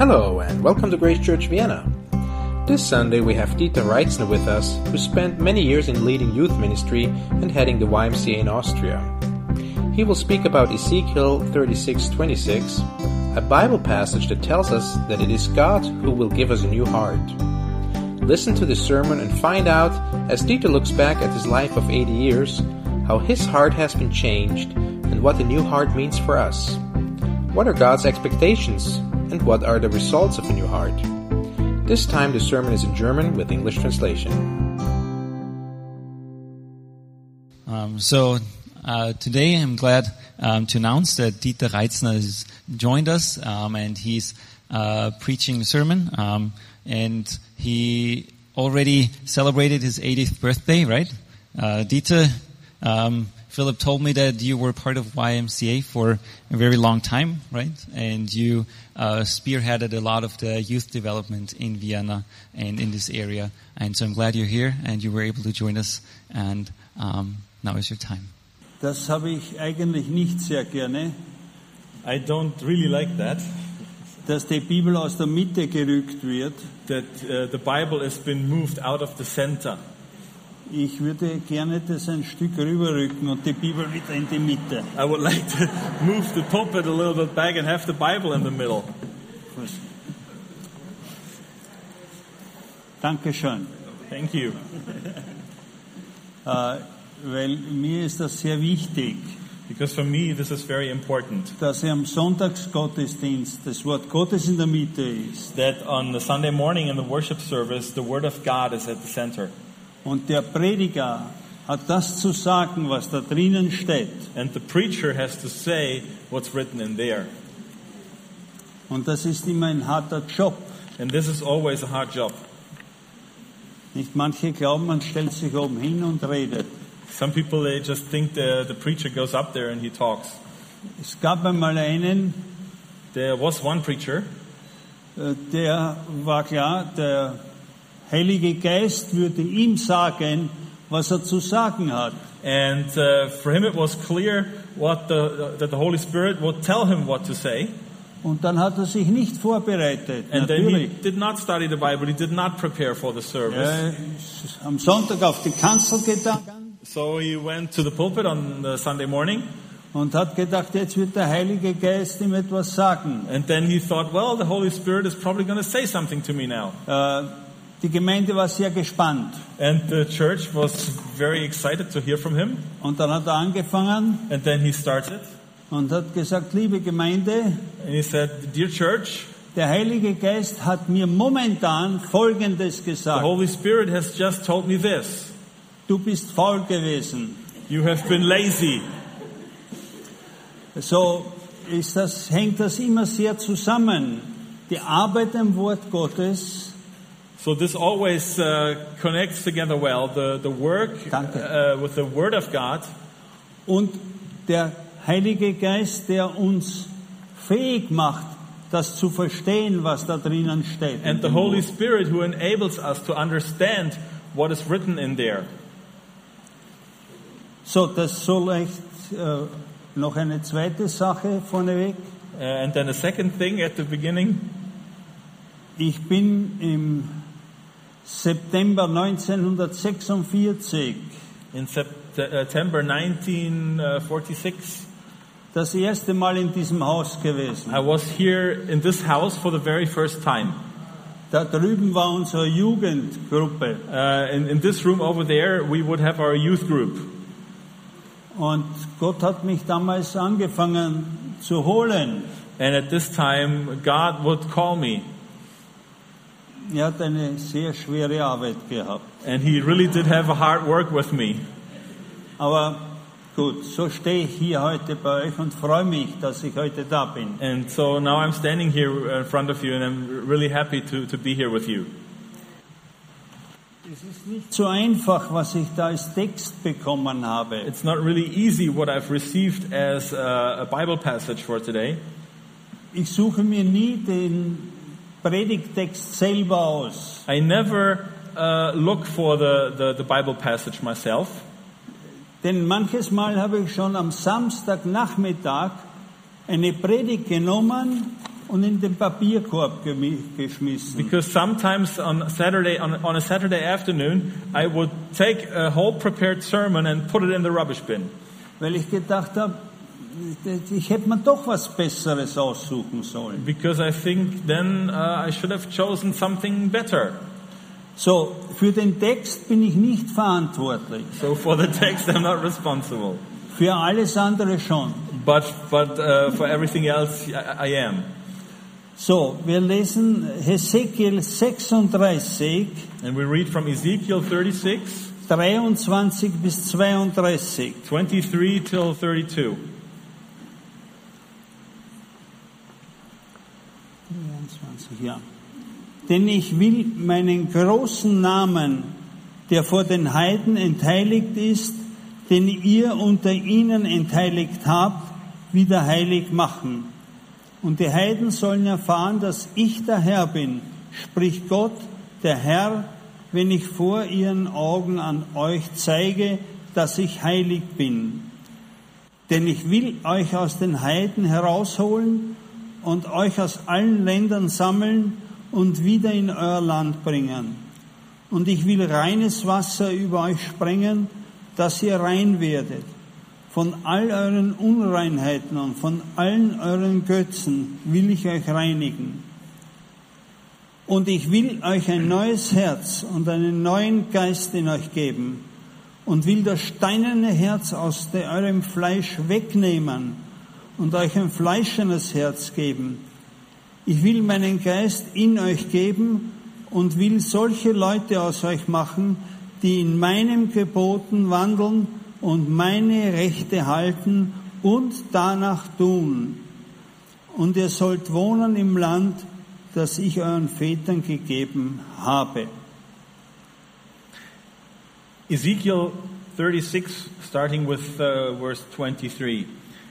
Hello, and welcome to Grace Church Vienna. This Sunday we have Dieter Reitzner with us, who spent many years in leading youth ministry and heading the YMCA in Austria. He will speak about Ezekiel 36:26, a Bible passage that tells us that it is God who will give us a new heart. Listen to the sermon and find out, as Dieter looks back at his life of 80 years, how his heart has been changed and what a new heart means for us. What are God's expectations and what are the results of a new heart? This time the sermon is in German with English translation. Um, so uh, today I'm glad um, to announce that Dieter Reitzner has joined us um, and he's uh, preaching a sermon um, and he already celebrated his 80th birthday, right? Uh, Dieter, um, Philip told me that you were part of YMCA for a very long time, right? And you uh, spearheaded a lot of the youth development in Vienna and in this area. And so I'm glad you're here and you were able to join us. And um, now is your time. Das habe ich eigentlich nicht sehr gerne, I don't really like that, dass die Bibel aus der Mitte gerückt wird. that uh, the Bible has been moved out of the center. Ich würde gerne das ein Stück rüberrücken und die Bibel wieder in die Mitte. I would like to move the pulpit a little bit back and have the Bible in the middle. Dankeschön. Thank you. Äh, weil mir ist das sehr wichtig, Because for me, this is very important dass am Sonntagsgottesdienst das Wort Gottes in der Mitte ist that on the Sunday morning in the worship service, the Word of God is at the center. Und der Prediger hat das zu sagen, was da drinnen steht. And the preacher has to say what's written in there. Und das ist immer ein harter Job. And this is always a hard job. Nicht manche glauben, man stellt sich oben hin und redet. Some people, they just think the, the preacher goes up there and he talks. Es gab einmal einen, There was one preacher, äh, der war klar, der Heilige Geist würde ihm sagen, was er zu sagen hat. and uh, for him it was clear what the, that the Holy Spirit would tell him what to say. Und dann hat er sich nicht vorbereitet. And then he Natürlich. did not study the Bible. He did not prepare for the service. Er ist am Sonntag auf die Kanzel gegangen So he went to the pulpit on the Sunday morning, und hat gedacht, jetzt wird der Heilige Geist ihm etwas sagen. and then he thought, well, the Holy Spirit is probably going to say something to me now. Äh, Die Gemeinde war sehr gespannt. And the church was very excited to hear from him. Und dann hat er angefangen And then he started, und hat gesagt, liebe Gemeinde, and he said, Dear church, der Heilige Geist hat mir momentan Folgendes the gesagt. Holy Spirit has just told me this. Du bist faul gewesen. You have been lazy. So ist das, hängt das immer sehr zusammen. Die Arbeit am Wort Gottes So this always uh, connects together well. The, the work uh, with the Word of God und der Heilige Geist, der uns fähig macht, das zu verstehen, was da drinnen steht. and the Holy Spirit who enables us to understand what is written in there. So, das soll echt äh, noch eine zweite Sache vorneweg. Uh, and then a second thing at the beginning, Ich bin im September 1946 in Sep- September 1946, das erste Mal in diesem Haus gewesen. I was here in this house for the very first time. Da drüben war unsere Jugendgruppe Uh, in, in this room over there, we would have our youth group. und Gott hat mich damals angefangen zu holen. And at this time, God would call me. Er hat eine sehr schwere Arbeit gehabt. And He really did have a hard work with me. Aber gut, so stehe ich hier heute bei euch und freue mich, dass ich heute da bin. And so now I'm standing here in front of you, and I'm really happy to, to be here with you. Es ist nicht so einfach, was ich da als Text bekommen habe. It's not really easy what I've received as a, a Bible passage for today. Ich suche mir nie den Predigtext selber aus. I never uh, look for the, the, the Bible passage myself. Denn manches Mal habe ich schon am Samstagnachmittag eine Predigt genommen und in den Papierkorb geschmissen. Because sometimes on Saturday, on, on a Saturday afternoon, I would take a whole prepared sermon and put it in the rubbish bin. Weil ich gedacht habe, ich hätte mir doch was Besseres aussuchen sollen. Because I think then uh, I should have chosen something better. So, für den Text bin ich nicht verantwortlich. So for the text, I'm not responsible. Für alles andere schon. But, but uh, for everything else, I, I am. So, wir lesen Hesekiel 36, And we read from Ezekiel 36, 23 bis 32. 23 till 32. 23, ja. Denn ich will meinen großen Namen, der vor den Heiden entheiligt ist, den ihr unter ihnen entheiligt habt, wieder heilig machen. Und die Heiden sollen erfahren, dass ich der Herr bin, spricht Gott, der Herr, wenn ich vor ihren Augen an euch zeige, dass ich heilig bin. Denn ich will euch aus den Heiden herausholen und euch aus allen Ländern sammeln und wieder in euer Land bringen. Und ich will reines Wasser über euch sprengen, dass ihr rein werdet. Von all euren Unreinheiten und von allen euren Götzen will ich euch reinigen. Und ich will euch ein neues Herz und einen neuen Geist in euch geben und will das steinerne Herz aus eurem Fleisch wegnehmen und euch ein fleischendes Herz geben. Ich will meinen Geist in euch geben und will solche Leute aus euch machen, die in meinem Geboten wandeln und meine Rechte halten und danach tun. Und ihr sollt wohnen im Land, das ich euren Vätern gegeben habe. Ezekiel 36, starting with uh, verse 23.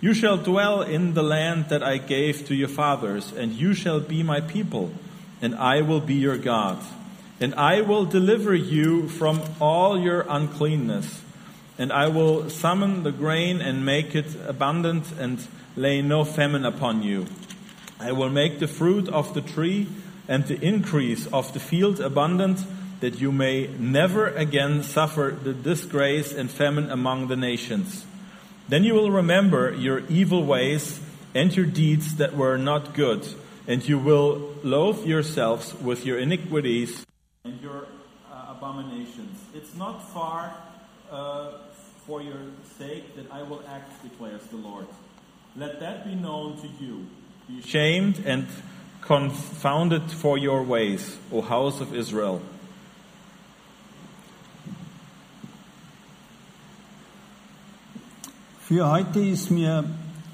You shall dwell in the land that I gave to your fathers, and you shall be my people, and I will be your God. And I will deliver you from all your uncleanness, and I will summon the grain and make it abundant, and lay no famine upon you. I will make the fruit of the tree and the increase of the field abundant, that you may never again suffer the disgrace and famine among the nations. Then you will remember your evil ways and your deeds that were not good, and you will loathe yourselves with your iniquities and your uh, abominations. It's not far uh, for your sake that I will act, declares the Lord. Let that be known to you. Be shamed and confounded for your ways, O house of Israel. Für heute ist mir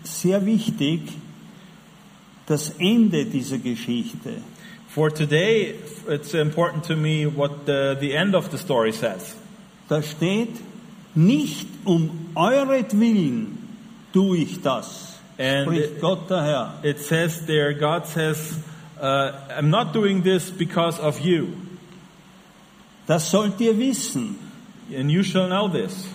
sehr wichtig das Ende dieser Geschichte. For today, it's important to me what the, the end of the story says. Da steht, nicht um euretwillen tue ich das, And spricht it- Gott der Herr. It says there, God says, uh, I'm not doing this because of you, Das sollt ihr wissen, and you shall know this.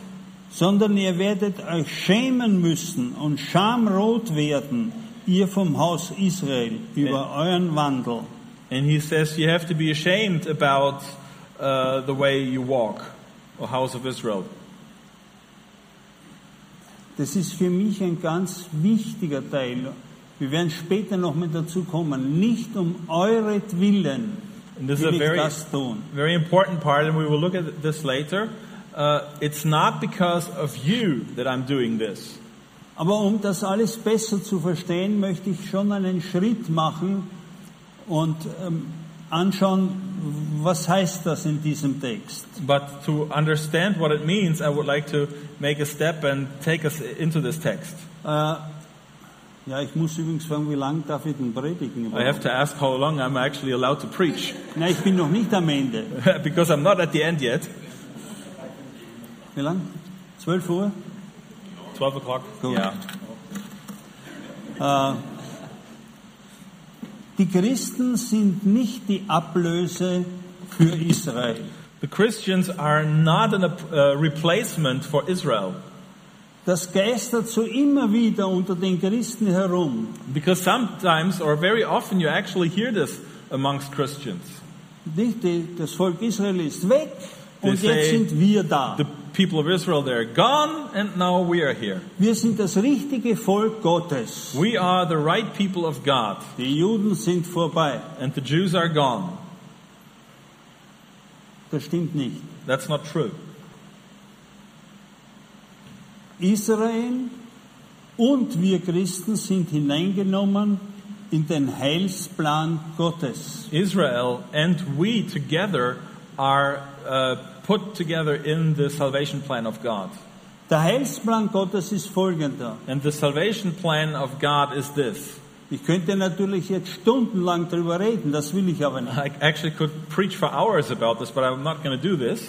Sondern ihr werdet euch schämen müssen und schamrot werden, ihr vom Haus Israel, über euren Wandel. And he says you have to be ashamed about uh, the way you walk, O house of Israel. Das ist für mich ein ganz wichtiger Teil. Wir werden später noch mal dazu kommen. Nicht um this is will a ich very, das tun. very important part, and we will look at this later. Uh, it's not because of you that I'm doing this. Aber um das alles besser zu verstehen, möchte ich schon einen Schritt machen und ähm, anschauen, was heißt das in diesem Text. But to understand what it means, I would like to make a step and take us into this text. Äh, ja, ich muss übrigens fragen, wie lange darf ich denn predigen? I have to ask how long I'm actually allowed to preach, Nein, ich bin noch nicht am Ende. because I'm not at the end yet. Wie lang? 12 Uhr? 12 o'clock? Gut. Yeah. Äh, die Christen sind nicht die Ablöse für Israel. The Christians are not a uh, replacement for Israel. Das geistert so immer wieder unter den Christen herum. Because sometimes, or very often, you actually hear this amongst Christians. Nicht? Das Volk Israel ist weg und They jetzt say sind wir da. People of Israel, they're gone, and now we are here. Wir sind das richtige Volk Gottes. We are the right people of God, Die Juden sind vorbei. and the Jews are gone. Das stimmt nicht. That's not true. Israel und wir Christen sind hineingenommen in den Heilsplan Gottes. Israel and we together are uh, put together in the salvation plan of God. Der Heilsplan Gottes ist folgender. And the salvation plan of God is this. Ich könnte natürlich jetzt stundenlang darüber reden, das will ich aber nicht. I actually could preach for hours about this, but I'm not going to do this.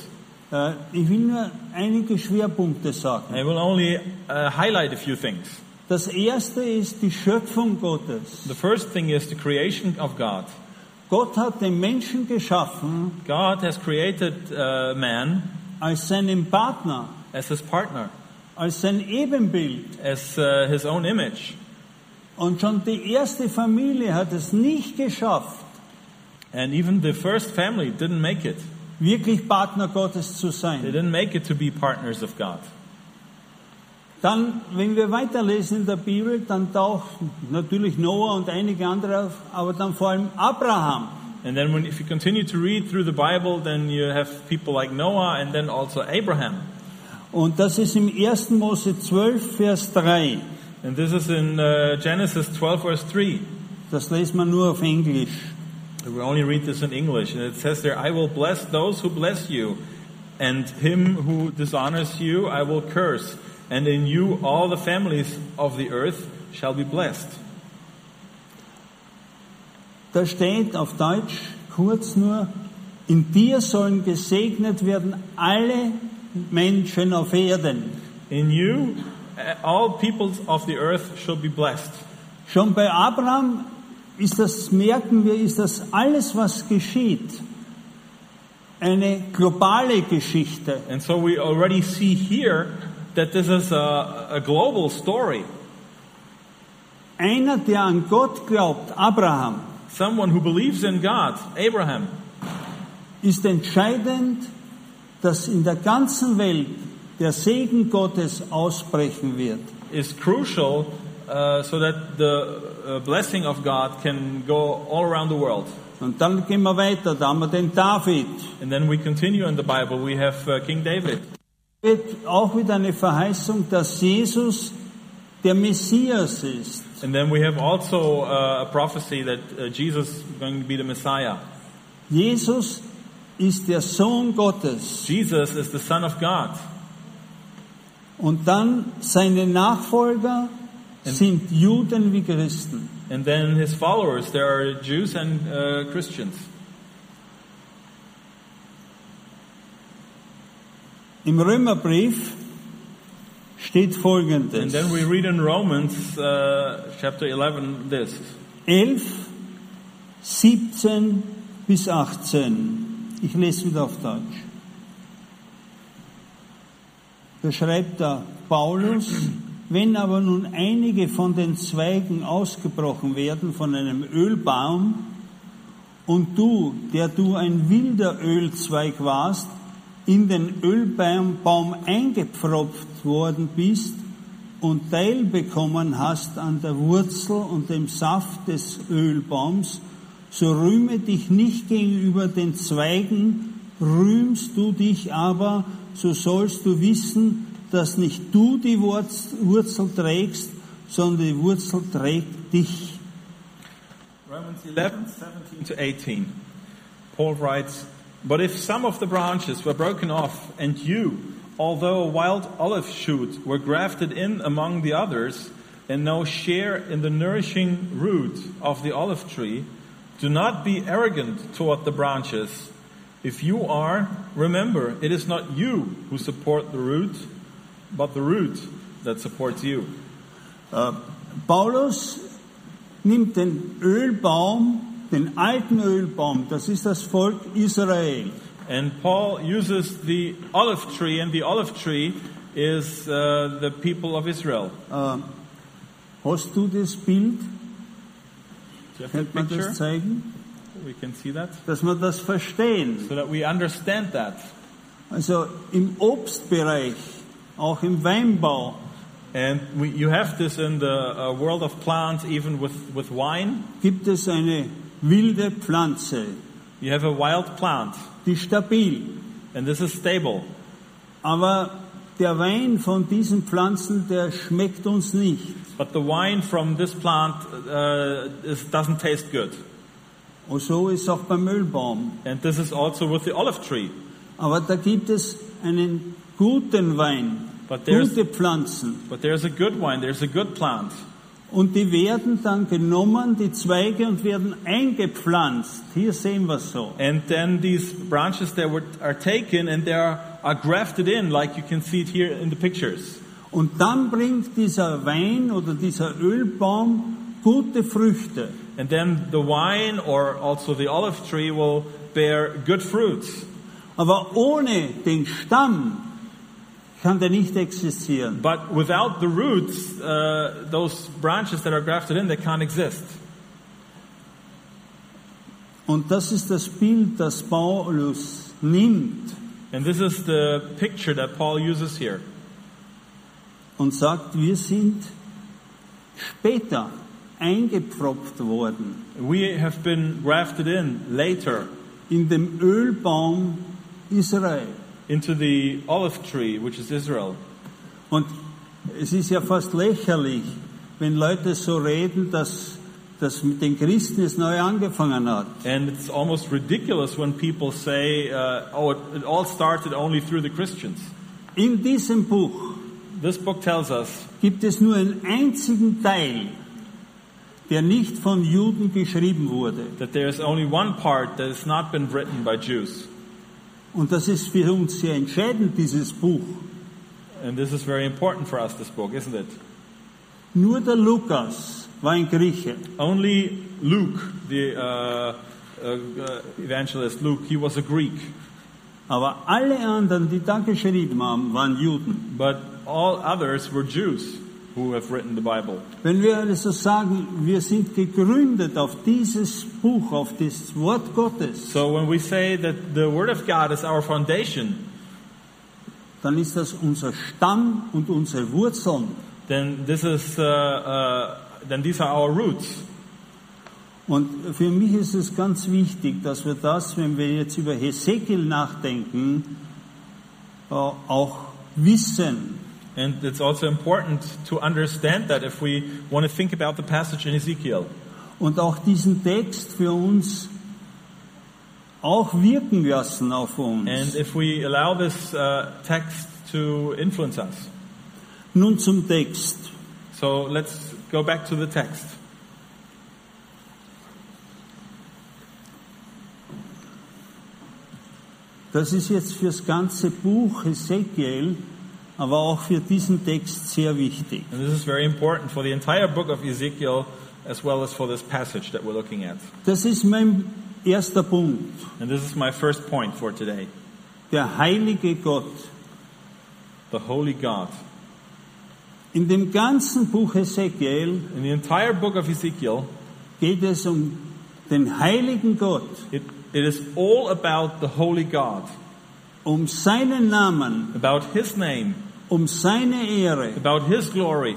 Äh, Ich will nur einige Schwerpunkte sagen. I will only uh, highlight a few things. Das erste ist die Schöpfung Gottes. The first thing is the creation of God. Gott hat den Menschen geschaffen God has created uh, man als seinen Partner, as his partner, als sein Ebenbild. as uh, his own image. Und schon die erste Familie hat es nicht geschafft, And even the first family didn't make it. wirklich Partner Gottes zu They sein. didn't make it to be partners of God. Dann, wenn wir weiterlesen in der Bibel, dann taucht natürlich Noah und einige andere auf, aber dann vor allem Abraham. And then when, if you continue to read through the Bible, then you have people like Noah and then also Abraham. Und das ist im 1. Mose 12, Vers 3. And this is in uh, Genesis 12 verse 3. Das lesen wir nur auf Englisch. We only read this in English. And it says there, I will bless those who bless you, and him who dishonors you I will curse. And in you all the families of the earth shall be blessed. Da steht auf Deutsch kurz nur, in dir sollen gesegnet werden alle Menschen auf Erden. In you all peoples of the earth shall be blessed. Schon bei Abraham ist das, merken wir, ist das alles, was geschieht, eine globale Geschichte. And so we already see here that this is a, a global story. Einer, der an Gott glaubt, Abraham, Someone who believes in God, Abraham, ist entscheidend, dass in der ganzen Welt der Segen Gottes ausbrechen wird. is crucial uh, so that the uh, blessing of God can go all around the world. Und dann gehen wir weiter, da haben wir den David. And then we continue in the Bible. We have uh, King David. Auch wieder eine Verheißung, dass Jesus der Messias ist. And then we have also uh, a prophecy that uh, Jesus is going to be the Messiah. Jesus ist der Sohn Gottes. Jesus is the Son of God. Und dann seine Nachfolger sind Juden wie Christen. And then his followers, there are Jews and uh, Christians. Im Römerbrief steht And folgendes. then we read in Romans uh, chapter 11 this 11, 17 bis 18. Ich lese wieder auf Deutsch. Da schreibt da Paulus, wenn aber nun einige von den Zweigen ausgebrochen werden von einem Ölbaum und du, der du ein wilder Ölzweig warst, in den Ölbaum Baum eingepfropft worden bist und Teil bekommen hast an der Wurzel und dem Saft des Ölbaums, so rühme dich nicht gegenüber den Zweigen, rühmst du dich aber, so sollst du wissen, dass nicht du die Wurz- Wurzel trägst, sondern die Wurzel trägt dich. Romans 11, 17 to 18. Paul writes, But if some of the branches were broken off, and you, although a wild olive shoot, were grafted in among the others, and no share in the nourishing root of the olive tree, do not be arrogant toward the branches. If you are, remember, it is not you who support the root, but the root that supports you. Äh, Paulus nimmt den Ölbaum, den alten Ölbaum, das ist das Volk Israel. And Paul uses the olive tree, and the olive tree is uh, the people of Israel. Äh, hast du das Bild? The man das zeigen? We can see that. Dass wir das verstehen. So that we understand that. Also im Obstbereich, auch im Weinbau, And we, you have this in the uh, world of plants, even with, with wine. gibt es eine wilde Pflanze, You have a wild plant, die stabil. and this is stable. Aber der Wein von diesen Pflanzen, der schmeckt uns nicht. But the wine from this plant uh, is, doesn't taste good. Und so ist auch beim Ölbaum. And this is also with the olive tree. Aber da gibt es einen guten Wein, gute Pflanzen. But there's a good wine, there's a good plant. Und die werden dann genommen, die Zweige, und werden eingepflanzt. Hier sehen wir es so. And then these branches that were, are taken and they are, are grafted in, like you can see it here in the pictures. Und dann bringt dieser Wein oder dieser Ölbaum gute Früchte. And then the wine or also the olive tree will bear good fruits. Aber ohne den Stamm kann der nicht existieren. But without the roots, uh, those branches that are grafted in, they can't exist. Und das ist das Bild, das Paulus nimmt And this is the picture that Paul uses here. und sagt, wir sind später eingepfropft worden We have been grafted in later in dem Ölbaum Israel. Into the olive tree, which is Israel. Und es ist ja fast lächerlich, wenn Leute so reden, dass das mit den Christen es neu angefangen hat. And it's almost ridiculous when people say, uh, oh, it, it all started only through the Christians. In diesem Buch This book tells us gibt es nur einen einzigen Teil, der nicht von Juden geschrieben wurde. that there's only one part that has not been written by Jews. Und das ist für uns sehr entscheidend, dieses Buch. And this is very important for us, this book, isn't it? Nur der Lukas war ein Grieche. Only Luke, the uh, uh, evangelist Luke, he was a Greek. Aber alle anderen, die da geschrieben haben, waren Juden. But all others were Jews who have written the Bible. Wenn wir also sagen, wir sind gegründet auf dieses Buch, auf das Wort Gottes, So when we say that the Word of God is our foundation, dann ist das unser Stamm und unsere Wurzeln. then this is uh, uh, then these are our roots. Und für mich ist es ganz wichtig, dass wir das, wenn wir jetzt über Hesekiel nachdenken, äh, auch wissen. And it's also important to understand that if we want to think about the passage in Ezekiel. Und auch diesen Text für uns auch wirken lassen auf uns. And if we allow this uh, text to influence us. Nun zum Text. So let's go back to the text. Das ist jetzt fürs ganze Buch Hesekiel, aber auch für diesen Text sehr wichtig. And this is very important for the entire book of Ezekiel as well as for this passage that we're looking at. Das ist mein erster Punkt. And this is my first point for today. Der heilige Gott. The Holy God. In dem ganzen Buch Hesekiel In the entire book of Ezekiel, geht es um den heiligen Gott, it, it is all about the Holy God, um seinen Namen, about His name, um seine Ehre. about His glory.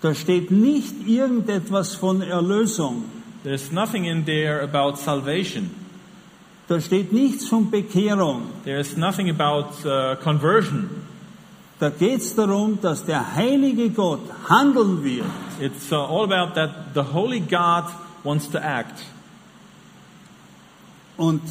Da steht nicht irgendetwas von Erlösung. There's nothing in there about salvation. Da steht nichts von Bekehrung. There's nothing about uh, conversion. Da geht es darum, dass der heilige Gott handeln wird. It's uh, all about that the holy God wants to act. Und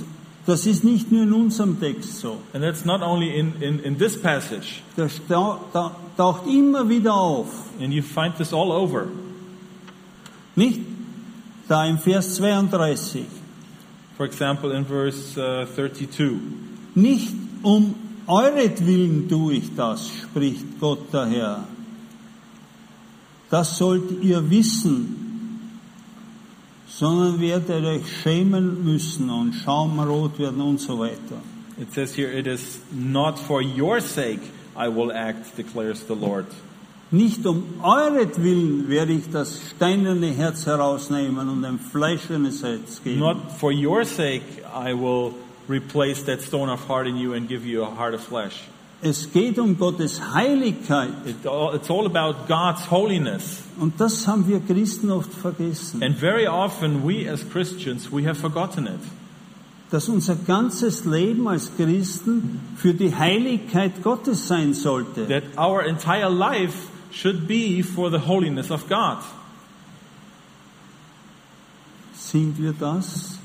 das ist nicht nur in unserem Text so. And that's not only in, in, in this passage. Das taucht immer wieder auf. And you find this all over. Nicht? Da im Vers 32. For example, in verse uh, 32. Nicht um euretwillen tue ich das, spricht Gott der Herr. Das sollt ihr wissen, sondern werdet euch schämen müssen und schaumrot werden und so weiter. It says here, It is not for your sake I will act, declares the Lord. Nicht um euretwillen werde ich das steinerne Herz herausnehmen und ein fleischernes Herz geben. Not for your sake I will replace that stone of heart in you and give you a heart of flesh. Es geht um Gottes Heiligkeit it's all about God's holiness. und das haben wir Christen oft vergessen. And very often we as Christians, we have forgotten it. dass unser ganzes Leben als Christen für die Heiligkeit Gottes sein sollte. That our entire life should be for the holiness of God. Sind wir das?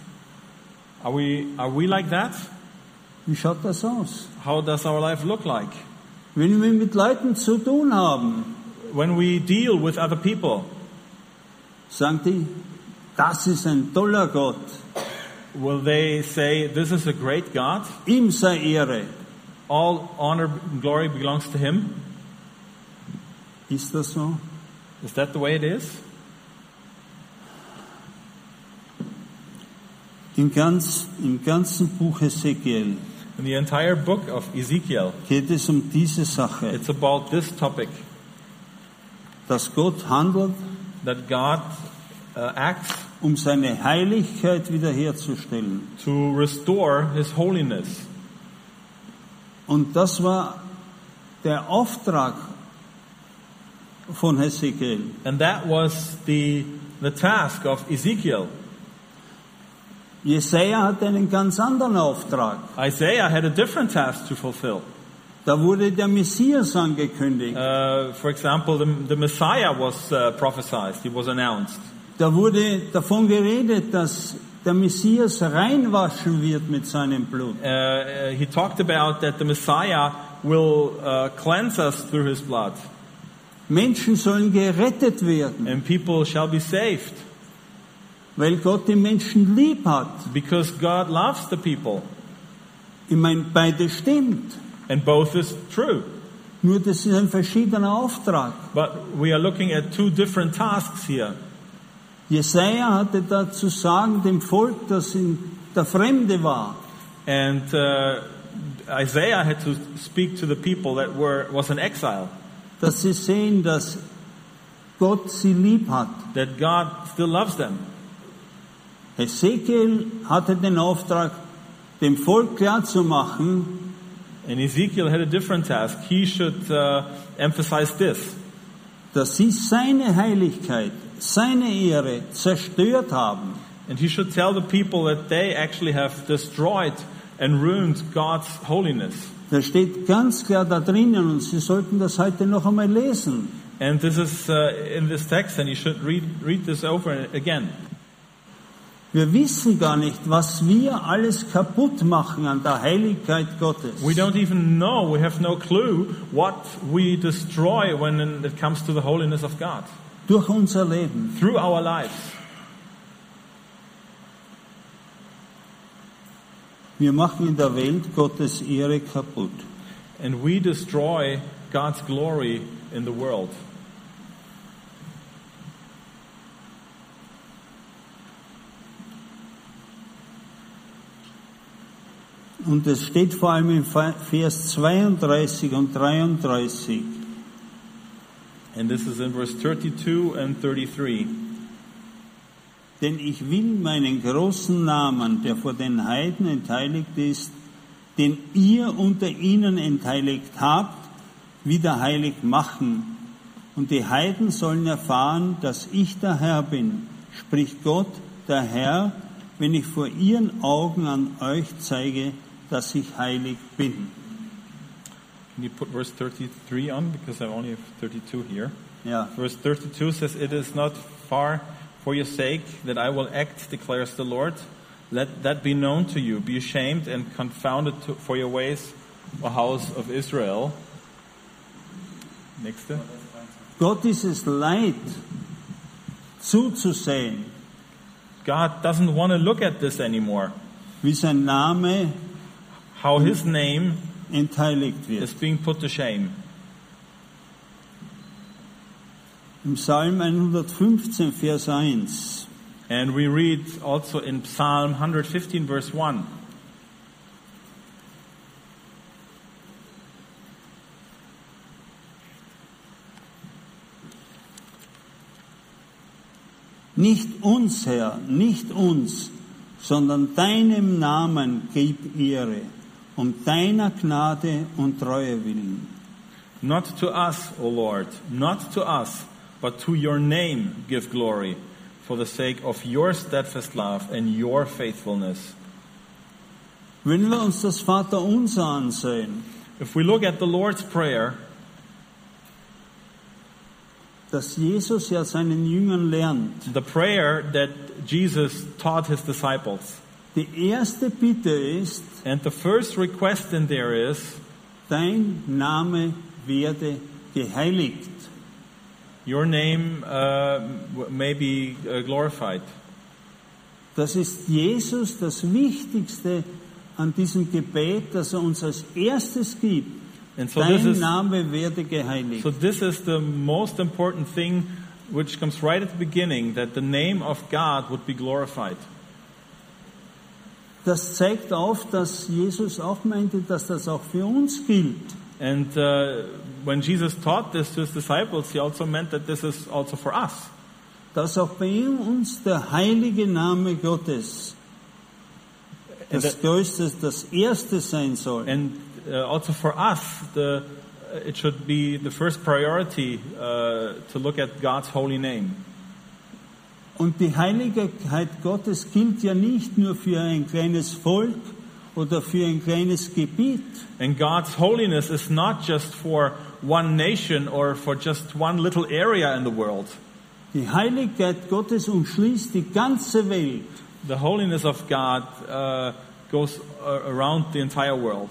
Are we, are we like that? Wie schaut das aus? How does our life look like? Wenn wir mit Leuten zu tun haben, When we deal with other people, sagen die, das ist ein toller Gott, will they say, This is a great God? ihm sei Ehre. All honor and glory belongs to Him? Ist das so? Is that the way it is? Im, ganz, Im ganzen Buch Ezekiel In the entire book of Ezekiel, geht es um diese Sache, it's about this topic dass Gott handelt, that God uh, acts um seine Heiligkeit wiederherzustellen. to restore His holiness. Und das war der Auftrag von Ezekiel. And that was the, the task of Ezekiel. Jesaja hatte einen ganz anderen Auftrag. Isaiah had a different task to fulfill. Da wurde der Messias angekündigt. Uh, for example, the, the Messiah was uh, prophesied, he was announced. Da wurde davon geredet, dass der Messias reinwaschen wird mit seinem Blut. Uh, uh, he talked about that the Messiah will uh, cleanse us through his blood, Menschen sollen gerettet werden, and people shall be saved weil Gott die Menschen lieb hat. because God loves the people. Ich meine, beides stimmt. And both is true. Nur das ist ein verschiedener Auftrag. But we are looking at two different tasks here. Jesaja hatte da zu sagen dem Volk, das in der Fremde war, And uh, Isaiah had to speak to the people that were was in exile, dass sie sehen, dass Gott sie lieb hat. that God still loves them. Ezekiel hatte den Auftrag, dem Volk klarzumachen, And Ezekiel had a different task. He should uh, emphasize this dass sie seine Heiligkeit, seine Ehre zerstört haben. And he should tell the people that they actually have destroyed and ruined God's holiness. Das steht ganz klar da drinnen und Sie sollten das heute noch einmal lesen. And this is uh, in this text, and you should read, read this over again. Wir wissen gar nicht, was wir alles kaputt machen an der Heiligkeit Gottes. We don't even know, we have no clue what we destroy when it comes to the holiness of God Durch unser Leben. through our lives. Wir machen in der Welt Gottes Ehre kaputt. And we destroy God's glory in the world. Und es steht vor allem in Vers 32 und 33. And this is in verse 32 and 33. Denn ich will meinen großen Namen, der vor den Heiden entheiligt ist, den ihr unter ihnen entheiligt habt, wieder heilig machen. Und die Heiden sollen erfahren, dass ich der Herr bin, spricht Gott, der Herr, wenn ich vor ihren Augen an euch zeige, dass ich heilig bin. Can you put verse 33 on? Because I only have 32 here. Ja, Verse 32 says, It is not far for your sake that I will act, declares the Lord. Let that be known to you. Be ashamed and confounded to, for your ways, O house of Israel. Nächste. Gott ist es leid, zuzusehen, God doesn't want to look at this anymore. wie sein Name How his name entheiligt is being put to shame. Im Psalm 115, Vers 1. And we read also in Psalm 115, verse 1. Nicht uns, Herr, nicht uns, sondern deinem Namen gib Ehre, um deiner Gnade und Treue willen. Not to us, O Lord, not to us, but to your name give glory, for the sake of your steadfast love and your faithfulness. Wenn wir uns das Vaterunser ansehen, If we look at the Lord's Prayer, das Jesus ja seinen Jüngern lernt, the prayer that Jesus taught his disciples, die erste Bitte ist, and the first request in there is, dein Name werde geheiligt. Your name uh, may be uh, glorified. Das ist Jesus das Wichtigste an diesem Gebet, das er uns als erstes gibt. And so Dein is Name werde geheiligt. so this is the most important thing which comes right at the beginning that the name of God would be glorified. Das zeigt auf, dass Jesus auch meinte, dass das auch für uns gilt. And uh, when Jesus taught this to his disciples, he also meant that this is also for us. Dass auch bei uns der heilige Name Gottes das that- Größte, das Erste sein soll. and uh, also for us, the, it should be the first priority uh, to look at God's holy name. Und die Heiligkeit Gottes gilt ja nicht nur für ein kleines Volk oder für ein kleines Gebiet. And God's holiness is not just for one nation or for just one little area in the world. Die Heiligkeit Gottes umschließt die ganze Welt. The holiness of God uh, goes uh, around the entire world.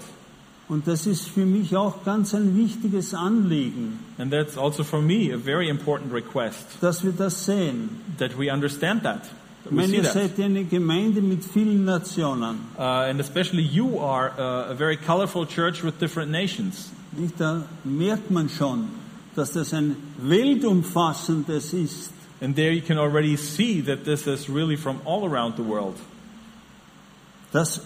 Und das ist für mich auch ganz ein wichtiges Anliegen, And that's also for me a very important request dass wir das sehen. that we understand that. that we ihr seid eine Gemeinde mit vielen Nationen. Uh, and especially you are uh, a very colorful church with different nations. Nicht? Da merkt man schon, dass das ein weltumfassendes ist. And there you can already see that this is really from all around the world. Das,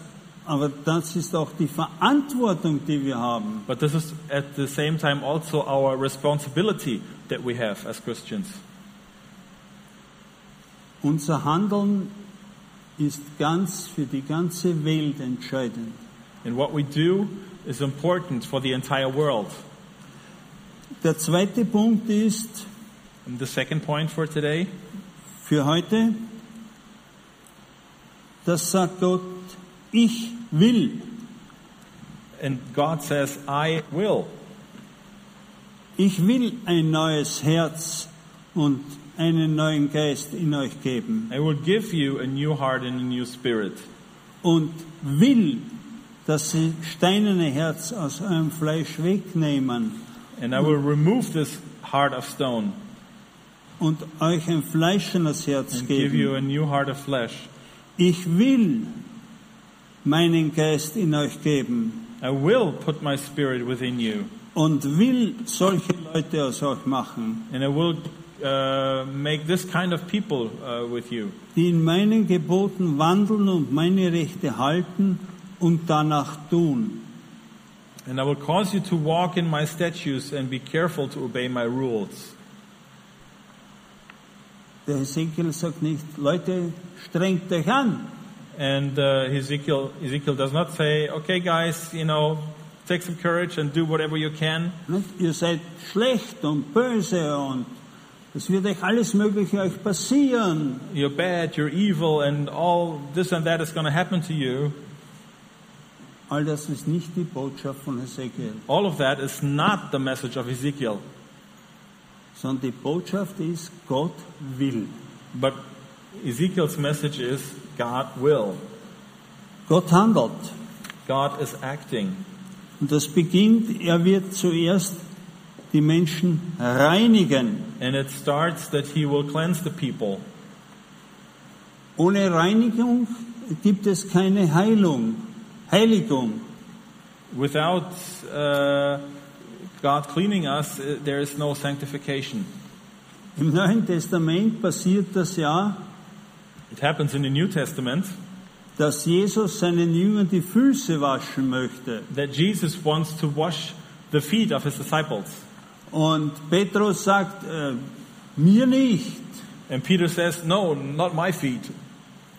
aber das ist auch die Verantwortung, die wir haben. But this is at the same time also our responsibility that we have as Christians. Unser Handeln ist ganz für die ganze Welt entscheidend. And what we do is important for the entire world. Der zweite Punkt ist And the second point for today für heute, das sagt Gott, ich will. And God says, I will. Ich will ein neues Herz und einen neuen Geist in euch geben I will give you a new heart and a new spirit. und will, dass sie steinerne Herz aus eurem Fleisch wegnehmen And I will remove this heart of stone und euch ein fleischendes Herz and give you geben. a new heart of flesh. Ich will meinen Geist in euch geben I will put my spirit within you. und will solche Leute aus euch machen, And I will uh, make this kind of people uh, with you, die in meinen Geboten wandeln und meine Rechte halten und danach tun. and I will cause you to walk in my statutes and be careful to obey my rules. Der Ezekiel sagt nicht, Leute, strengt euch an. And uh, Ezekiel, Ezekiel does not say, okay, guys, you know, take some courage and do whatever you can. Nicht? Ihr seid schlecht und böse und Es wird euch alles Mögliche euch passieren. You're bad, you're evil, and all this and that is going to happen to you. All das ist nicht die Botschaft von Ezekiel, All of that is not the message of Ezekiel. sondern die Botschaft ist, Gott will. But Ezekiel's message is God will. Gott handelt. God is acting. Und das beginnt, er wird zuerst die Menschen reinigen. And it starts that he will cleanse the people. Ohne Reinigung gibt es keine Heilung, Heiligung. Without uh, God cleaning us, uh, there is no sanctification. Im Neuen Testament passiert das ja, It happens in the New Testament dass Jesus seinen Jüngern die Füße waschen möchte. that Jesus wants to wash the feet of his disciples. Und Petrus sagt, äh, mir nicht. And Peter says, No, not my feet.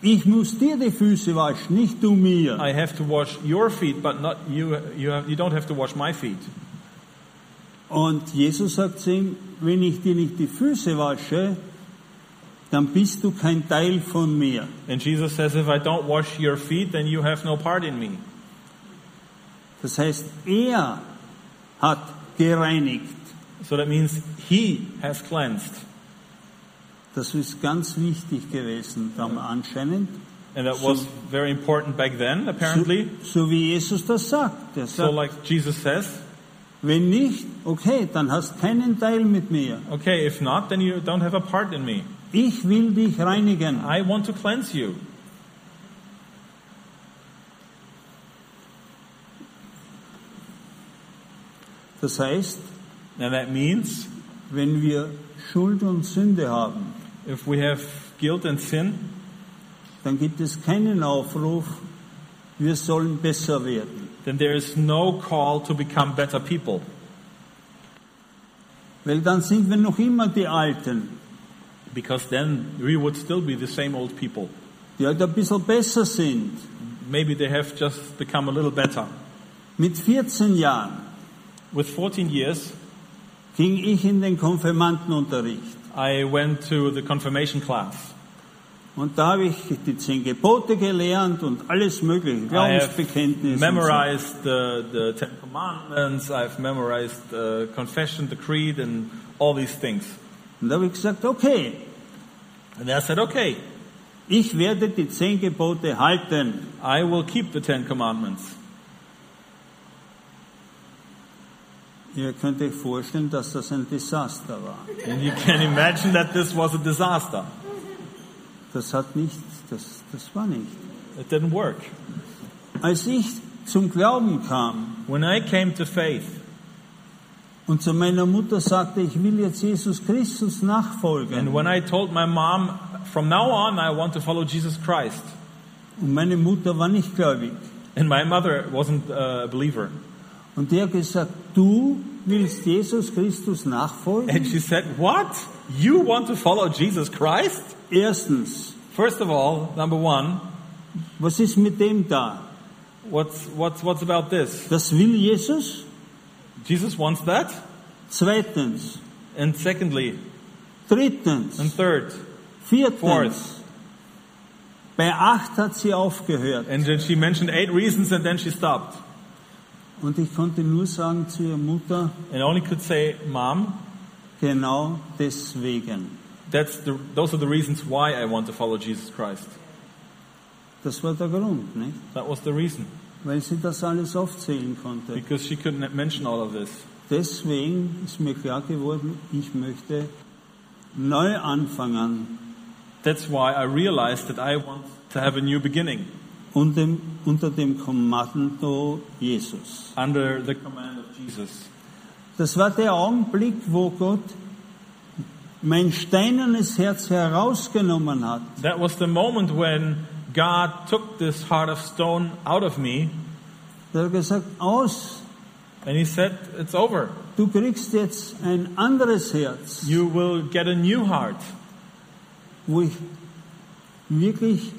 Ich muss dir die Füße waschen, nicht du mir. I have to wash your feet, but not you. You, have, you don't have to wash my feet. Und Jesus sagt zu ihm, wenn ich dir nicht die Füße wasche, dann bist du kein Teil von mir. And Jesus says, If I don't wash your feet, then you have no part in me. Das heißt, er hat gereinigt. So that means he has cleansed. Das ist ganz wichtig gewesen, dann anscheinend. And that was very important back then, apparently. So, so wie Jesus das sagt. Er So, sagt, like Jesus says, wenn nicht, okay, dann hast keinen Teil mit mir. okay, if not, then you don't have a part in me. Ich will dich reinigen. I want to cleanse you. Das heißt, And that means wenn wir Schuld und Sünde haben, if we have guilt and sin, dann gibt es keinen Aufruf, wir sollen besser werden. then there is no call to become better people. Weil dann sind wir noch immer die Alten, Because then we would still be the same old people. die halt ein bisschen besser sind. Maybe they have just become a little better. Mit 14 Jahren With 14 years, ging ich in den Konfirmandenunterricht. I went to the confirmation class. Und da habe ich die zehn Gebote gelernt und alles mögliche, I have Glaubensbekenntnis. und so. memorized the, the Ten Commandments, I've memorized the confession, the creed, and all these things. Und da habe ich gesagt, okay, And I said, okay, ich werde die zehn Gebote halten. I will keep the Ten Commandments. Ihr könnt euch vorstellen, dass das ein Desaster war. And you can imagine that this was a disaster. Das hat nicht, das, das war nicht. It didn't work. Als ich zum Glauben kam When I came to faith und zu meiner Mutter sagte, ich will jetzt Jesus Christus and nachfolgen, when I told my mom, from now on I want to follow Jesus Christ, und meine Mutter war nicht gläubig, and my mother wasn't a believer, und die hat gesagt, du willst Jesus Christus and nachfolgen? she said, What? You want to follow Jesus Christ? Erstens, First of all, number one, was ist mit dem da? what's, what's, what's about this? Das will Jesus? Jesus wants that. Zweitens, And secondly, drittens, and third, viertens. Fourth. Bei acht hat sie aufgehört. and then she mentioned eight reasons and then she stopped. Und ich konnte nur sagen zu ihrer Mutter, And I only could say, Mom, genau deswegen. that's the, those are the reasons why I want to follow Jesus Christ. Das war der Grund, nicht? That was the reason. Weil sie das alles aufzählen konnte. Because she couldn't mention all of this. Deswegen ist mir klar geworden, ich möchte neu anfangen That's why I realized that I want to have a new beginning unter dem, unter dem Kommando Jesus. under the command of Jesus. Das war der Augenblick, wo Gott mein steinernes Herz herausgenommen hat That was the moment when God took this heart of stone out of me Er hat gesagt, aus, and He said, It's over. du kriegst jetzt ein anderes Herz, You will get a new heart. wo ich wirklich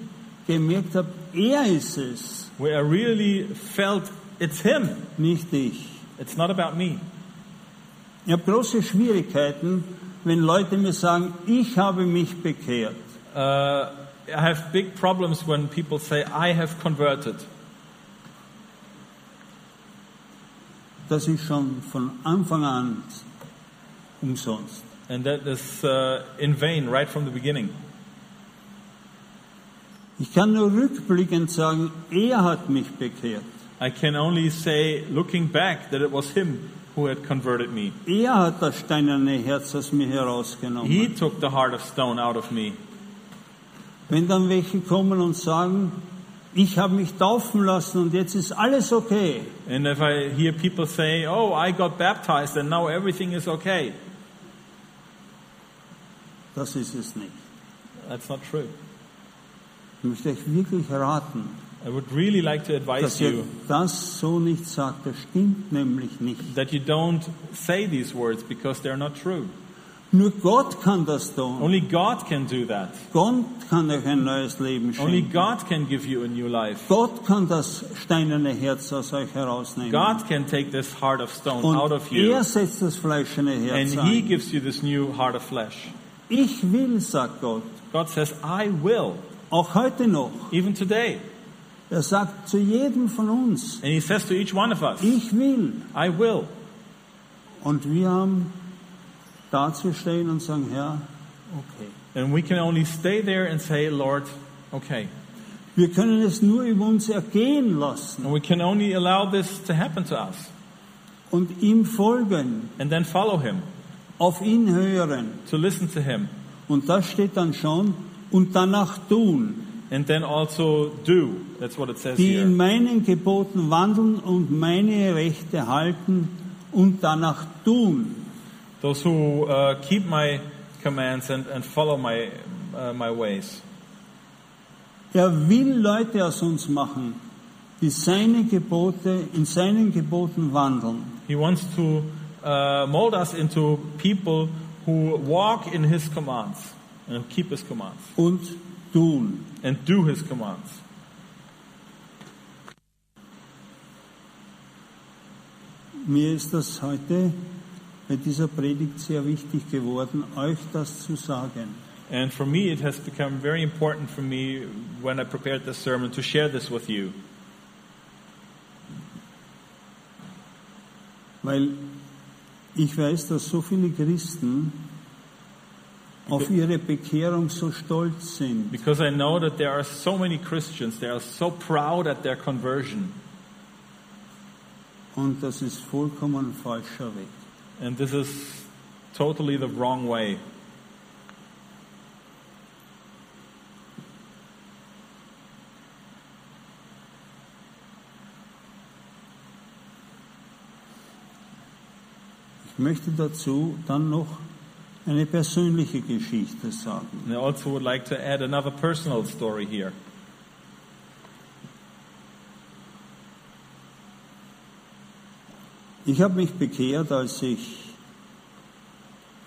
gemerkt habe, er ist es, Where I really felt it's Him. nicht ich. It's not about me. Ich habe große Schwierigkeiten, wenn Leute mir sagen, ich habe mich bekehrt. Uh, I have big problems when people say, I have converted. Das ist schon von Anfang an umsonst. And that is uh, in vain right from the beginning. Ich kann nur rückblickend sagen, er hat mich bekehrt. I can only say, looking back, that it was him who had converted me. Er hat das steinerne Herz aus mir herausgenommen. He took the heart of stone out of me. Wenn dann welche kommen und sagen, ich habe mich taufen lassen und jetzt ist alles okay, And if I hear people say, oh, I got baptized and now everything is okay, das ist es nicht. that's not true. Ich möchte euch wirklich raten, I would really like to advise dass ihr you das so nicht sagt. Das stimmt nämlich nicht. that you don't say these words because they're not true. Nur Gott kann das tun. Only God can do that. Gott kann euch ein neues Leben Only schenken. God can give you a new life. Gott kann das steinerne Herz aus euch herausnehmen. God can take this heart of stone out Und of you er setzt das fleischerne and Herz He ein. gives you this new heart of flesh. Ich will, sagt Gott, God says, I will, auch heute noch. even today. Er sagt zu jedem von uns, And He says to each one of us, ich will. I will. Und wir haben dazustehen und sagen, Herr, okay. And we can only stay there and say, Lord, okay. Wir können es nur über uns ergehen lassen And we can only allow this to happen to us und ihm folgen, and then follow Him, auf ihn hören. to listen to Him, Und das steht dann schon, und danach tun, and then also do. That's what it says die in here. meinen Geboten wandeln und meine Rechte halten und danach tun. Those who uh, keep my commands and, and follow my, uh, my ways. Er will Leute aus uns machen, die seine Gebote, in seinen Geboten wandeln. He wants to uh, mold us into people who walk in His commands and keep His commands und tun. and do His commands. Mir ist das heute bei dieser Predigt sehr wichtig geworden, euch das zu sagen. And for me, it has become very important for me when I prepared this sermon to share this with you. Weil ich weiß, dass so viele Christen auf ihre Bekehrung so stolz sind. Because I know that there are so many Christians, they are so proud at their conversion. Und das ist vollkommen falscher Weg. And this is totally the wrong way. Ich möchte dazu dann noch eine persönliche Geschichte sagen. And I also would like to add another personal story here. Ich habe mich bekehrt, als ich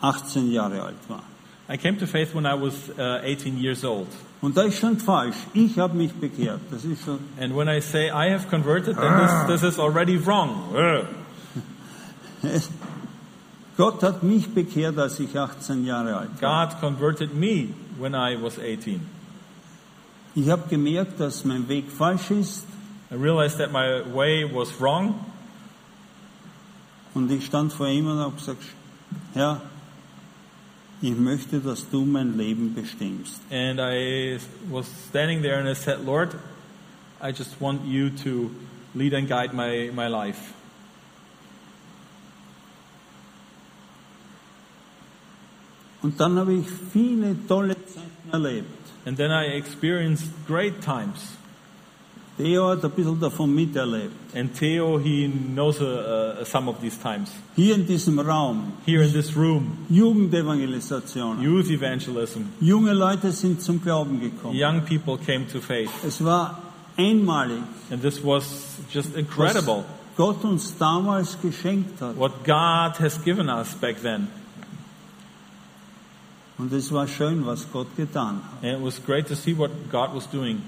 18 Jahre alt war. I came to faith when I was uh, 18 years old. Und da ist schon falsch. Ich habe mich bekehrt. Das ist schon. And when I say I have converted, then this, this is already wrong. Gott hat mich bekehrt, als ich 18 Jahre alt war. God converted me when I was 18. Ich habe gemerkt, dass mein Weg falsch ist I realized that my way was wrong, und ich stand vor ihm und habe gesagt, Herr, ich möchte, dass du mein Leben bestimmst. and I was standing there and I said, Lord, I just want you to lead and guide my, my life. Und dann habe ich viele tolle Zeiten erlebt. And then I experienced great times. Theo hat ein bisschen davon miterlebt. And Theo, he knows uh, uh, some of these times. Hier in diesem Raum, Here in this room, Jugendevangelisation. youth evangelism, Junge Leute sind zum Glauben gekommen. young people came to faith. Es war einmalig, And this was just incredible was Gott uns damals geschenkt hat. what God has given us back then. Und es war schön, was Gott getan hat. And it was great to see what God was doing.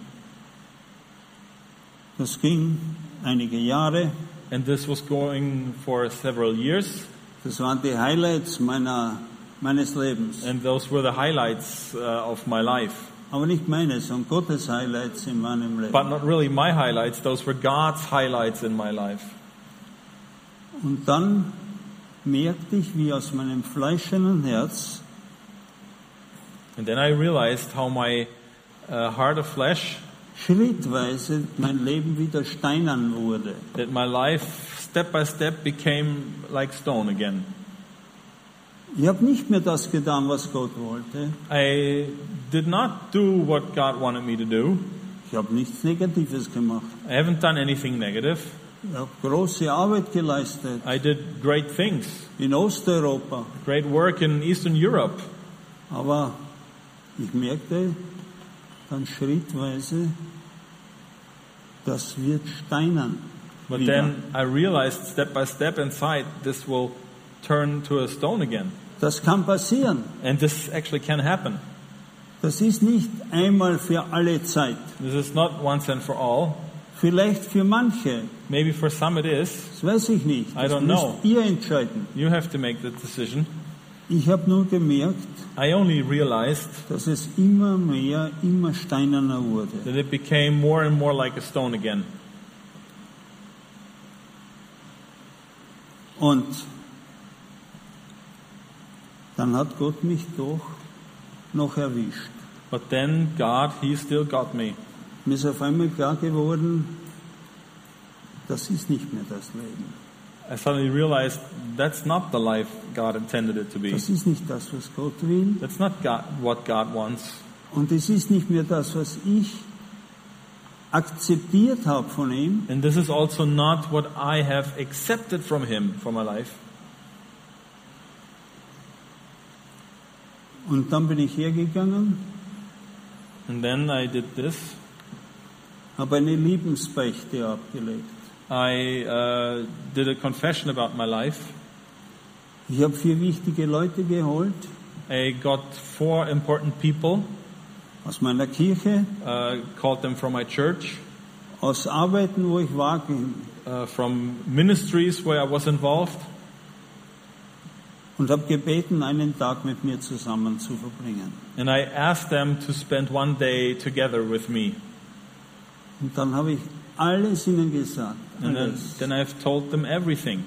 Das ging einige Jahre. And this was going for several years. Das waren die Highlights meiner meines Lebens. And those were the highlights uh, of my life. Aber nicht meine, sondern Gottes Highlights in meinem Leben. But not really my highlights, those were God's highlights in my life. Und dann merkte ich, wie aus meinem fleischenden Herz And then I realized how my uh, heart of flesh, schrittweise mein Leben wieder steinern wurde. that my life step by step became like stone again. Ich habe nicht mehr das getan, was Gott wollte. I did not do what God wanted me to do. Ich habe nichts Negatives gemacht. I haven't done anything negative. Ich habe große Arbeit geleistet I did great things, in Osteuropa. great work in Eastern Europe. Aber ich merkte dann schrittweise, das wird steinern. But wieder. then I realized step by step inside, this will turn to a stone again. Das kann passieren. And this actually can happen. Das ist nicht einmal für alle Zeit. This is not once and for all. Vielleicht für manche. Maybe for some it is. Das weiß ich nicht. I Das don't müsst know. ihr entscheiden. You have to make the decision. Ich habe nur gemerkt, I only realized dass es immer mehr, immer steinerner wurde. that it became more and more like a stone again. Und dann hat Gott mich doch noch erwischt. But then God, He still got me. Mir ist auf einmal klar geworden, das ist nicht mehr das Leben. I suddenly realized that's not the life God intended it to be. Das ist nicht das, was Gott will. That's not God, what God wants. Und es ist nicht mehr das, was ich akzeptiert habe von ihm. And this is also not what I have accepted from Him for my life. Und dann bin ich hergegangen, And then I did this. habe eine Liebensbeichte abgelegt. I uh, did a confession about my life. Ich habe vier wichtige Leute geholt I got four important people, aus meiner Kirche, uh, called them from my church, aus Arbeiten, wo ich war, uh, from ministries where I was involved, und habe gebeten, einen Tag mit mir zusammen zu verbringen. and I asked them to spend one day together with me. Und dann habe ich alles ihnen gesagt, And then, then I've told them everything.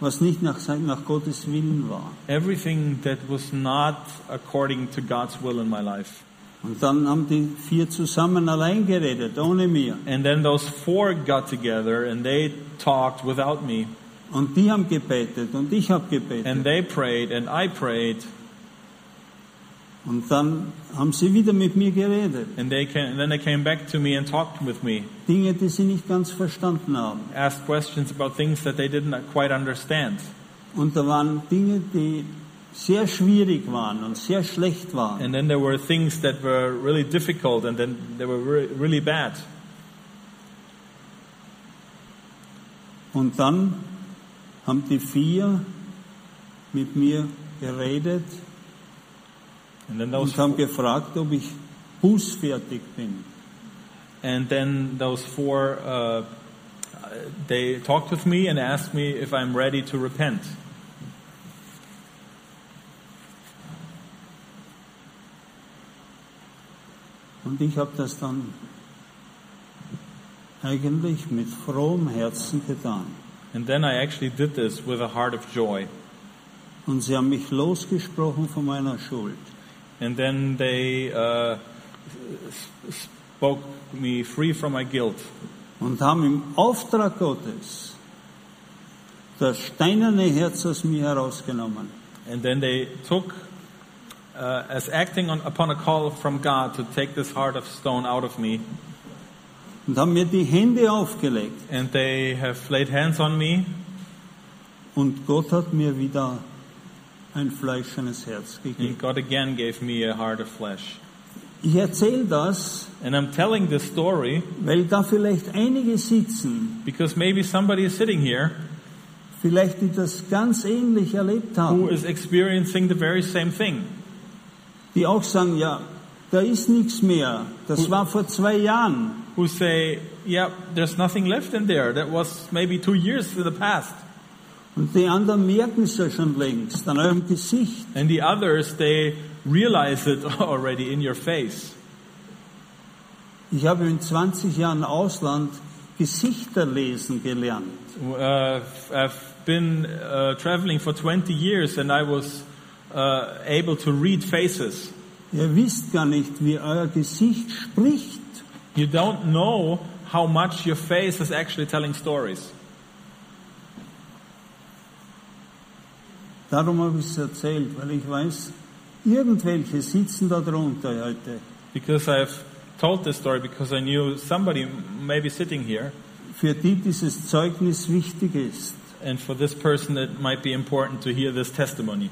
was nicht nach, nach Gottes Willen war. Everything that was not according to God's will in my life. Und dann haben die vier zusammen allein geredet, ohne mir. And then those four got together and they talked without me. Und die haben gebetet und ich habe gebetet. And they prayed and I prayed. Und dann haben sie wieder mit mir geredet. And they came, then they came back to me and talked with me, Dinge, die sie nicht ganz verstanden haben. asked questions about things that they didn't quite understand. Und da waren Dinge, die sehr schwierig waren und sehr schlecht waren. And then there were things that were really difficult and then they were re- really bad. Und dann haben die vier mit mir geredet und haben gefragt, ob ich bußfertig bin. and then those four uh, they talked with me and asked me if I'm ready to repent. Und ich habe das dann eigentlich mit frohem Herzen getan. And then I actually did this with a heart of joy. Und sie haben mich losgesprochen von meiner Schuld. And then they uh, spoke me free from my guilt. Und haben im Auftrag Gottes das steinerne Herz aus mir herausgenommen. And then they took, uh, as acting on, upon a call from God, to take this heart of stone out of me. Und haben mir die Hände aufgelegt. And they have laid hands on me. Und Gott hat mir wieder ein fleischernes Herz And gegeben. God again gave me a heart of flesh. Ich erzähle das, And I'm telling this story weil da vielleicht einige sitzen, because maybe somebody is sitting here vielleicht die das ganz ähnlich erlebt who haben, is experiencing the very same thing. die auch sagen, ja, da ist nichts mehr. Das war vor zwei Jahren. Who say, yeah, there's nothing left in there. That was maybe two years in the past. Und die anderen merken es ja schon längst an eurem Gesicht. And the others, they realize it already in your face. Ich habe in 20 Jahren Ausland Gesichter lesen gelernt. Uh, I've been uh, traveling for 20 years and I was uh, able to read faces. Ihr wisst gar nicht, wie euer Gesicht spricht. You don't know how much your face is actually telling stories. Darum habe ich es erzählt, weil ich weiß, irgendwelche sitzen da drunter heute. Because I've told this story because I knew somebody may be sitting here, für die dieses Zeugnis wichtig ist. and for this person it might be important to hear this testimony.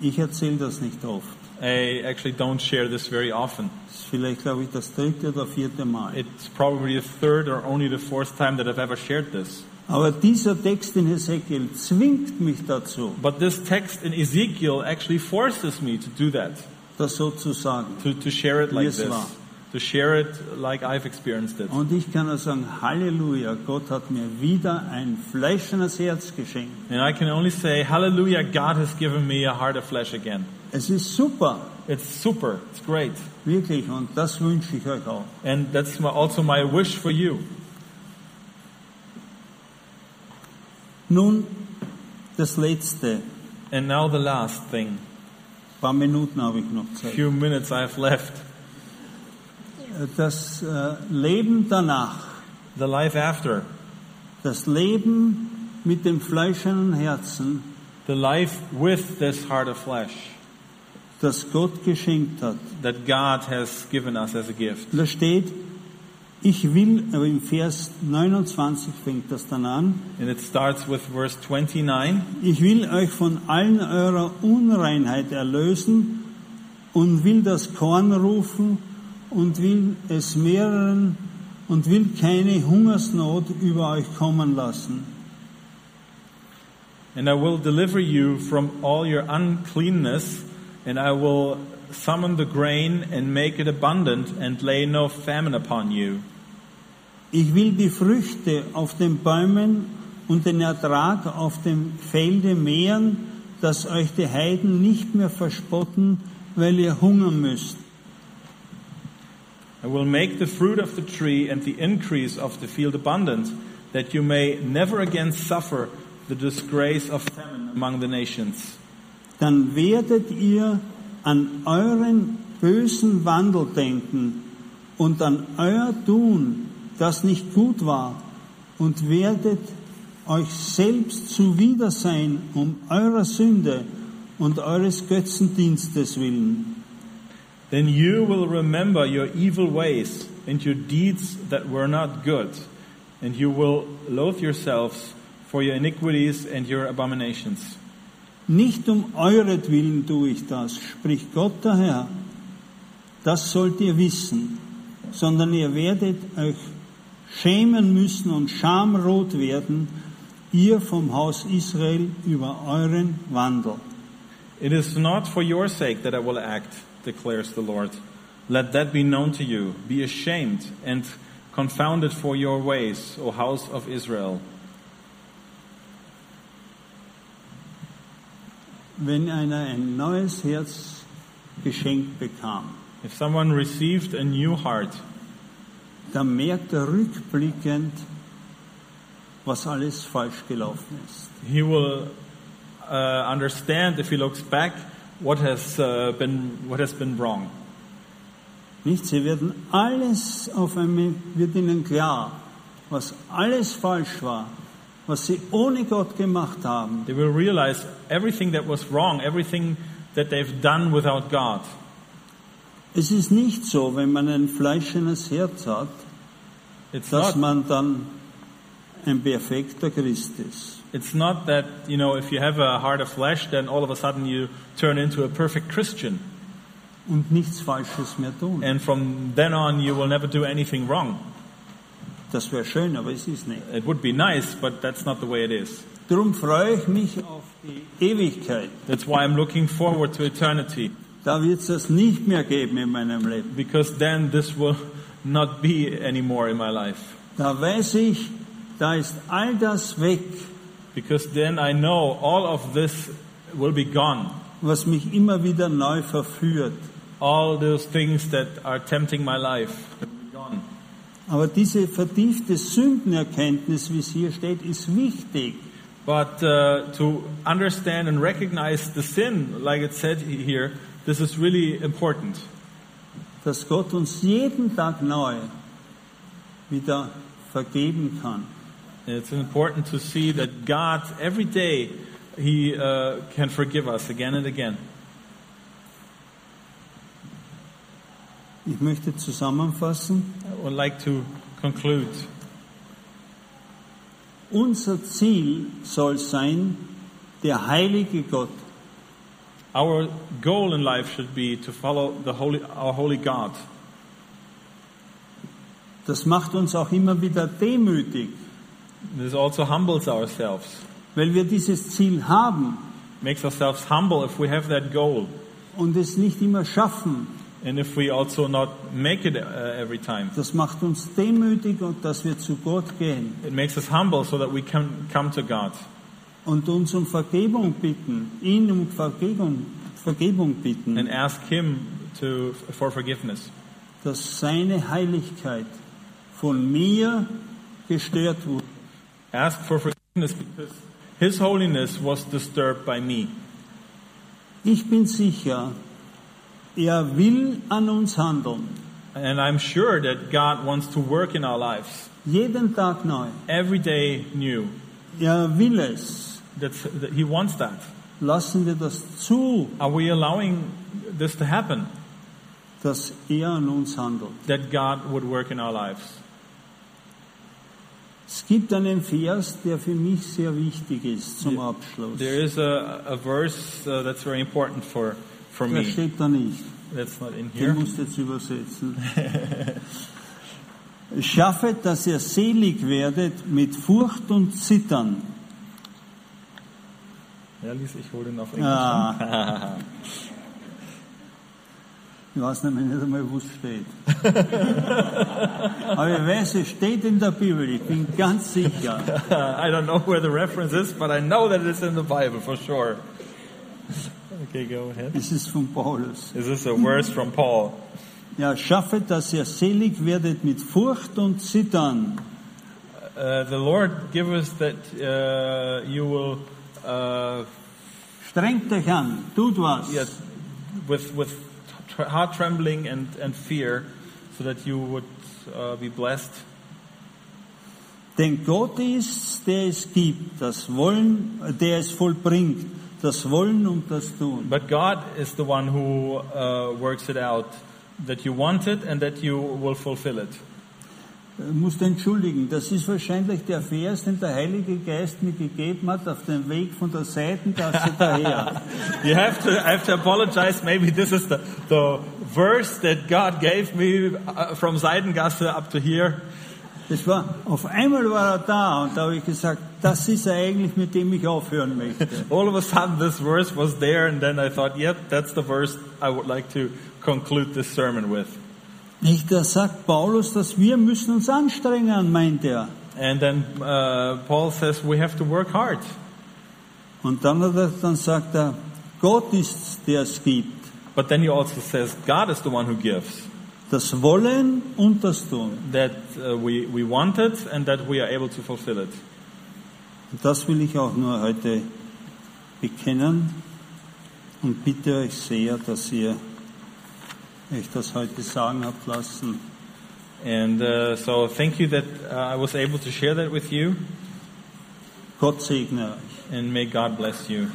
Ich erzähle das nicht oft. I actually don't share this very often. Vielleicht, glaube ich, das dritte oder vierte Mal. It's probably the third or only the fourth time that I've ever shared this. Aber dieser Text in Hesekiel zwingt mich dazu, But this text in Ezekiel actually forces me to do that, das so zu sagen. to, to share it like this, ma'am. to share it like I've experienced it. Und ich kann nur sagen, Halleluja, Gott hat mir wieder ein fleischendes Herz geschenkt. And I can only say, Hallelujah, God has given me a heart of flesh again. Es ist super, It's super, it's great. wirklich, und das wünsche ich euch auch. And that's also my wish for you. Nun, das Letzte. And now the last thing. Ein paar Minuten habe ich noch Zeit. Few minutes I've left. Das äh, Leben danach, The life after. das Leben mit dem fleischenden Herzen, The life with this heart of flesh das Gott geschenkt hat. that God has given us as a gift. Da steht, ich will, aber im Vers 29 fängt das dann an, And it starts with verse 29. ich will euch von allen eurer Unreinheit erlösen und will das Korn rufen und will es mehreren und will keine Hungersnot über euch kommen lassen. And I will deliver you from all your uncleanness, and I will summon the grain and make it abundant, and lay no famine upon you. Ich will die Früchte auf den Bäumen und den Ertrag auf dem Felde mehren, dass euch die Heiden nicht mehr verspotten, weil ihr hungern müsst. I will make the fruit of the tree and the increase of the field abundant, that you may never again suffer the disgrace of famine among the nations. Dann werdet ihr an euren bösen Wandel denken und an euer Tun, das nicht gut war, und werdet euch selbst zuwider sein um eurer Sünde und eures Götzendienstes willen. Then you will remember your evil ways and your deeds that were not good, and you will loathe yourselves for your iniquities and your abominations. Nicht um euretwillen tue ich das, spricht Gott der Herr. Das sollt ihr wissen, sondern ihr werdet euch schämen müssen und schamrot werden, ihr vom Haus Israel über euren Wandel. It is not for your sake that I will act, declares the Lord. Let that be known to you. Be ashamed and confounded for your ways, O house of Israel. Wenn einer ein neues Herz geschenkt bekam, If someone received a new heart, dann merkt er rückblickend, was alles falsch gelaufen ist. he will uh, understand if he looks back what has uh, been what has been wrong. Nicht? Sie werden alles auf einmal, wird ihnen klar, was alles falsch war, was sie ohne Gott gemacht haben. They will realize everything that was wrong, everything that they've done without God. Es ist nicht so, wenn man ein fleischendes Herz hat, It's dass not. man dann ein perfekter Christ ist. It's not that you know if you have a heart of flesh, then all of a sudden you turn into a perfect Christian, Und nichts Falsches mehr tun. and from then on you will never do anything wrong. Das wäre schön, aber es ist nicht. It would be nice, but that's not the way it is. Darum freue ich mich auf die Ewigkeit. That's why I'm looking forward to eternity, Da wird es das nicht mehr geben in meinem Leben. because then this will not be anymore in my life. Da weiß ich, da ist all das weg, because then I know all of this will be gone. was mich immer wieder neu verführt. All those things that are tempting my life gone. Aber diese vertiefte Sündenerkenntnis, wie es hier steht, ist wichtig. But uh, to understand and recognize the sin, like it said here, this is really important. dass Gott uns jeden Tag neu wieder vergeben kann. It's important to see that God, every day, He uh, can forgive us again and again. Ich möchte zusammenfassen, I would like to conclude. unser Ziel soll sein, der heilige Gott, Our goal in life should be to follow the holy, our holy God. das macht uns auch immer wieder demütig, This also humbles ourselves, weil wir dieses Ziel haben makes ourselves humble if we have that goal, und es nicht immer schaffen. and if we also not make it uh, every time. Das macht uns demütig und dass wir zu Gott gehen It makes us humble so that we can come to God und uns um Vergebung bitten, ihn um Vergebung, Vergebung bitten, and ask Him to, for forgiveness. dass seine Heiligkeit von mir gestört wurde. Ask for forgiveness because His holiness was disturbed by me. Ich bin sicher, er will an uns handeln, And I'm sure that God wants to work in our lives jeden Tag neu. every day new. Er will es. That's, that He wants that. Lassen wir das zu, Are we allowing this to happen? dass er an uns handelt. That God would work in our lives? Es gibt einen Vers, der für mich sehr wichtig ist zum Abschluss. There is a, a verse uh, that's very important for, for Der me. steht da nicht. That's not in here. musst du jetzt übersetzen. Schaffet, dass ihr selig werdet mit Furcht und Zittern. Ja, Lies, ich hole den auf Englisch. Ah. Ich weiß nämlich nicht einmal, wo es steht. Aber ich weiß, es steht in der Bibel, ich bin ganz sicher. I don't know where the reference is, but I know that it's in the Bible for sure. Okay, go ahead. Es ist von Paulus. Is this a verse from Paul? Ja, schaffet, dass ihr selig werdet mit Furcht und Zittern. Uh, the Lord give us that uh, you will, uh, Strengt euch an, tut was. yeah, with with heart trembling and and fear, so that you would uh, be blessed. Denn Gott ist, der es gibt, das Wollen, der es vollbringt, das Wollen und das Tun. But God is the one who uh, works it out, that you want it and that you will fulfill it. Ich muss entschuldigen, das ist wahrscheinlich der Vers, den der Heilige Geist mir gegeben hat auf dem Weg von der Seitengasse daher. You have to, I have to apologize. Maybe this is the, the verse that God gave me uh, from Seidengasse up to here. Das war, auf einmal war er da und da habe ich gesagt, das ist er eigentlich, mit dem ich aufhören möchte. All of a sudden, this verse was there, and then I thought, yep, that's the verse I would like to conclude this sermon with. Nicht, da sagt Paulus, dass wir müssen uns anstrengen, meint er. And then uh, Paul says we have to work hard. Und dann, hat er, dann sagt er, Gott ist, der es gibt. But then he also says God is the one who gives. Das Wollen und das Tun. That uh, we, we want it and that we are able to fulfill it. Und das will ich auch nur heute bekennen und bitte euch sehr, dass ihr euch das heute sagen habt lassen. And uh, so thank you that uh, I was able to share that with you, Gott segne euch. and may God bless you.